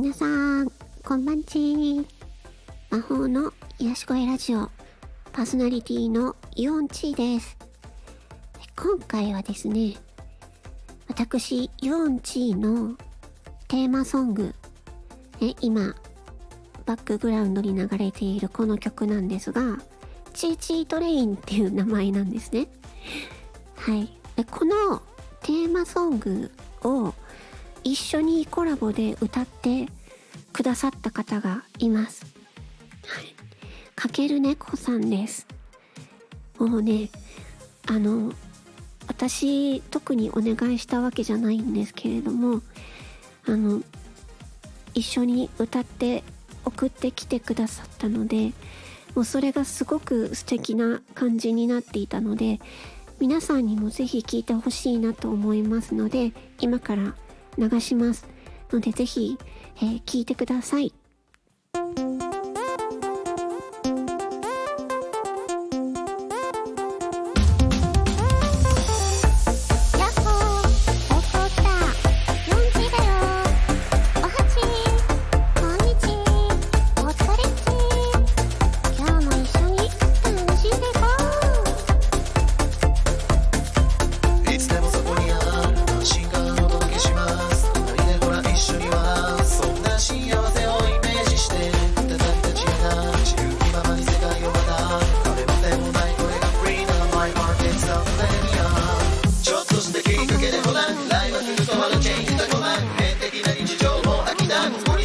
皆さん、こんばんち魔法の癒し声ラジオ、パーソナリティのイオンチーです。今回はですね、私、イオンチーのテーマソング、ね、今、バックグラウンドに流れているこの曲なんですが、チーチートレインっていう名前なんですね。はい。でこのテーマソングを一緒にコラボで歌ってくださった方がいます。はい。かける猫さんです。もうね、あの、私特にお願いしたわけじゃないんですけれども、あの、一緒に歌って送ってきてくださったので、もうそれがすごく素敵な感じになっていたので、皆さんにもぜひ聴いてほしいなと思いますので、今から流します。のでぜひ、えー、聞いてください。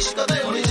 しかない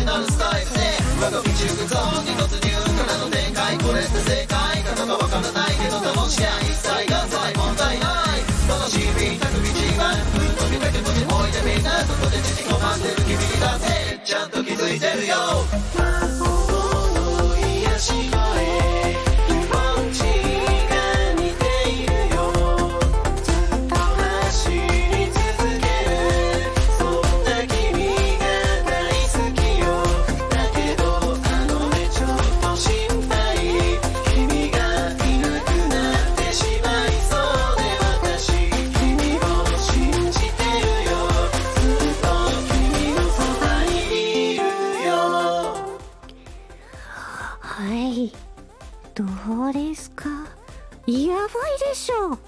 でしょかっ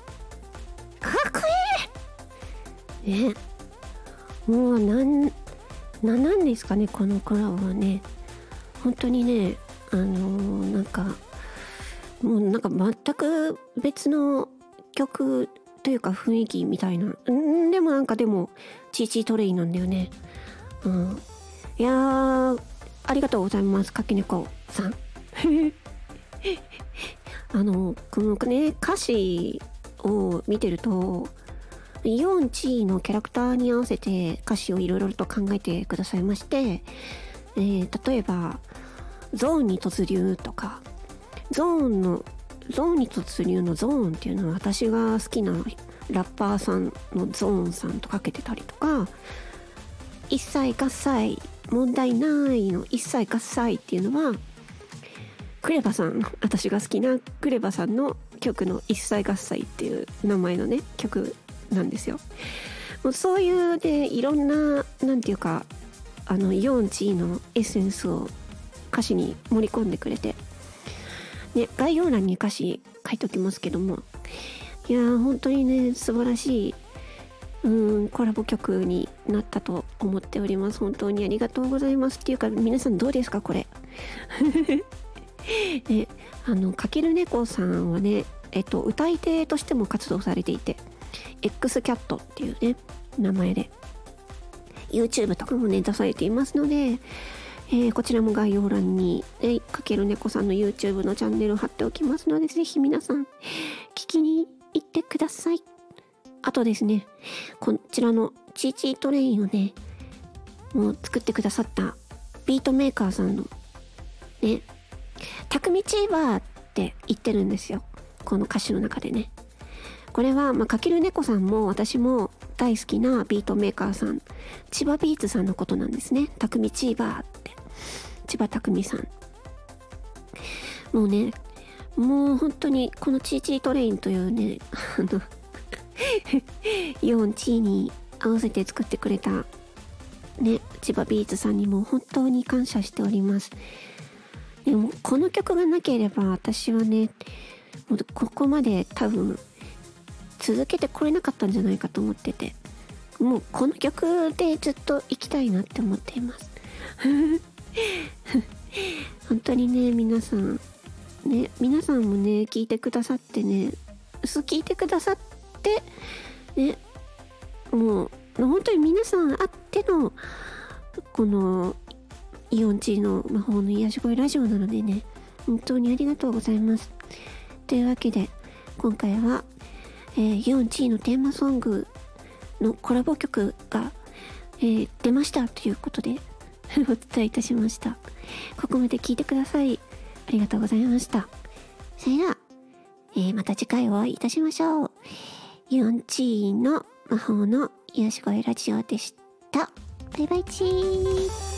こいいね。もうなん、なんなんですかね、このコラボはね。本当にね、あのーなんか、もうなんか全く別の曲というか雰囲気みたいな。んでもなんかでも、チーチートレイなんだよね。うん。いやー、ありがとうございます、かけねこさん。あの、このね、歌詞を見てると、イオンチーのキャラクターに合わせて歌詞をいろいろと考えてくださいまして、えー例えば、ゾーンに突入とか、ゾーンの、ゾーンに突入のゾーンっていうのは私が好きなラッパーさんのゾーンさんとかけてたりとか、一切合切問題ないの一切合切っていうのはクレバさん私が好きなクレバさんの曲の「一切合切」っていう名前のね曲なんですよ。もうそういうねいろんななんていうかあのイオンチーのエッセンスを歌詞に盛り込んでくれて、ね、概要欄に歌詞書いておきますけどもいやー本当にね素晴らしいうんコラボ曲になったと思っております。本当にありがとうございます。っていうか皆さんどうですかこれ？ねあのかける猫さんはねえっと歌い手としても活動されていて X キャットっていうね名前で YouTube とかもね出されていますので、えーこちらも概要欄に、ね、かける猫さんの YouTube のチャンネル貼っておきますのでぜひ皆さん聞きに行ってください。あとですねこちらのチーチートレインをねもう作ってくださったビートメーカーさんのねタクミチーバーって言ってるんですよこの歌詞の中でねこれは、まあ、かける猫さんも私も大好きなビートメーカーさん千葉ビーツさんのことなんですねタクミチーバーって千葉匠さんもうねもう本当にこのチーチートレインというねあのイオンチーに合わせて作ってくれたね千葉ビーズさんにも本当に感謝しておりますでもこの曲がなければ私はねもうここまで多分続けてこれなかったんじゃないかと思っててもうこの曲でずっと行きたいなって思っています。本当にね皆さんね皆さんもね聞いてくださってねそう聞いてくださってねもう本当に皆さんあってのこのイオンチーの魔法の癒し声ラジオなのでね本当にありがとうございます。というわけで今回は、えー、イオンチーのテーマソングのコラボ曲が、えー、出ましたということで お伝えいたしました。ここまで聞いてくださいありがとうございました。それでは、えー、また次回お会いいたしましょう。イオンチーの魔法の癒し声ラジオでした。バイバイチー。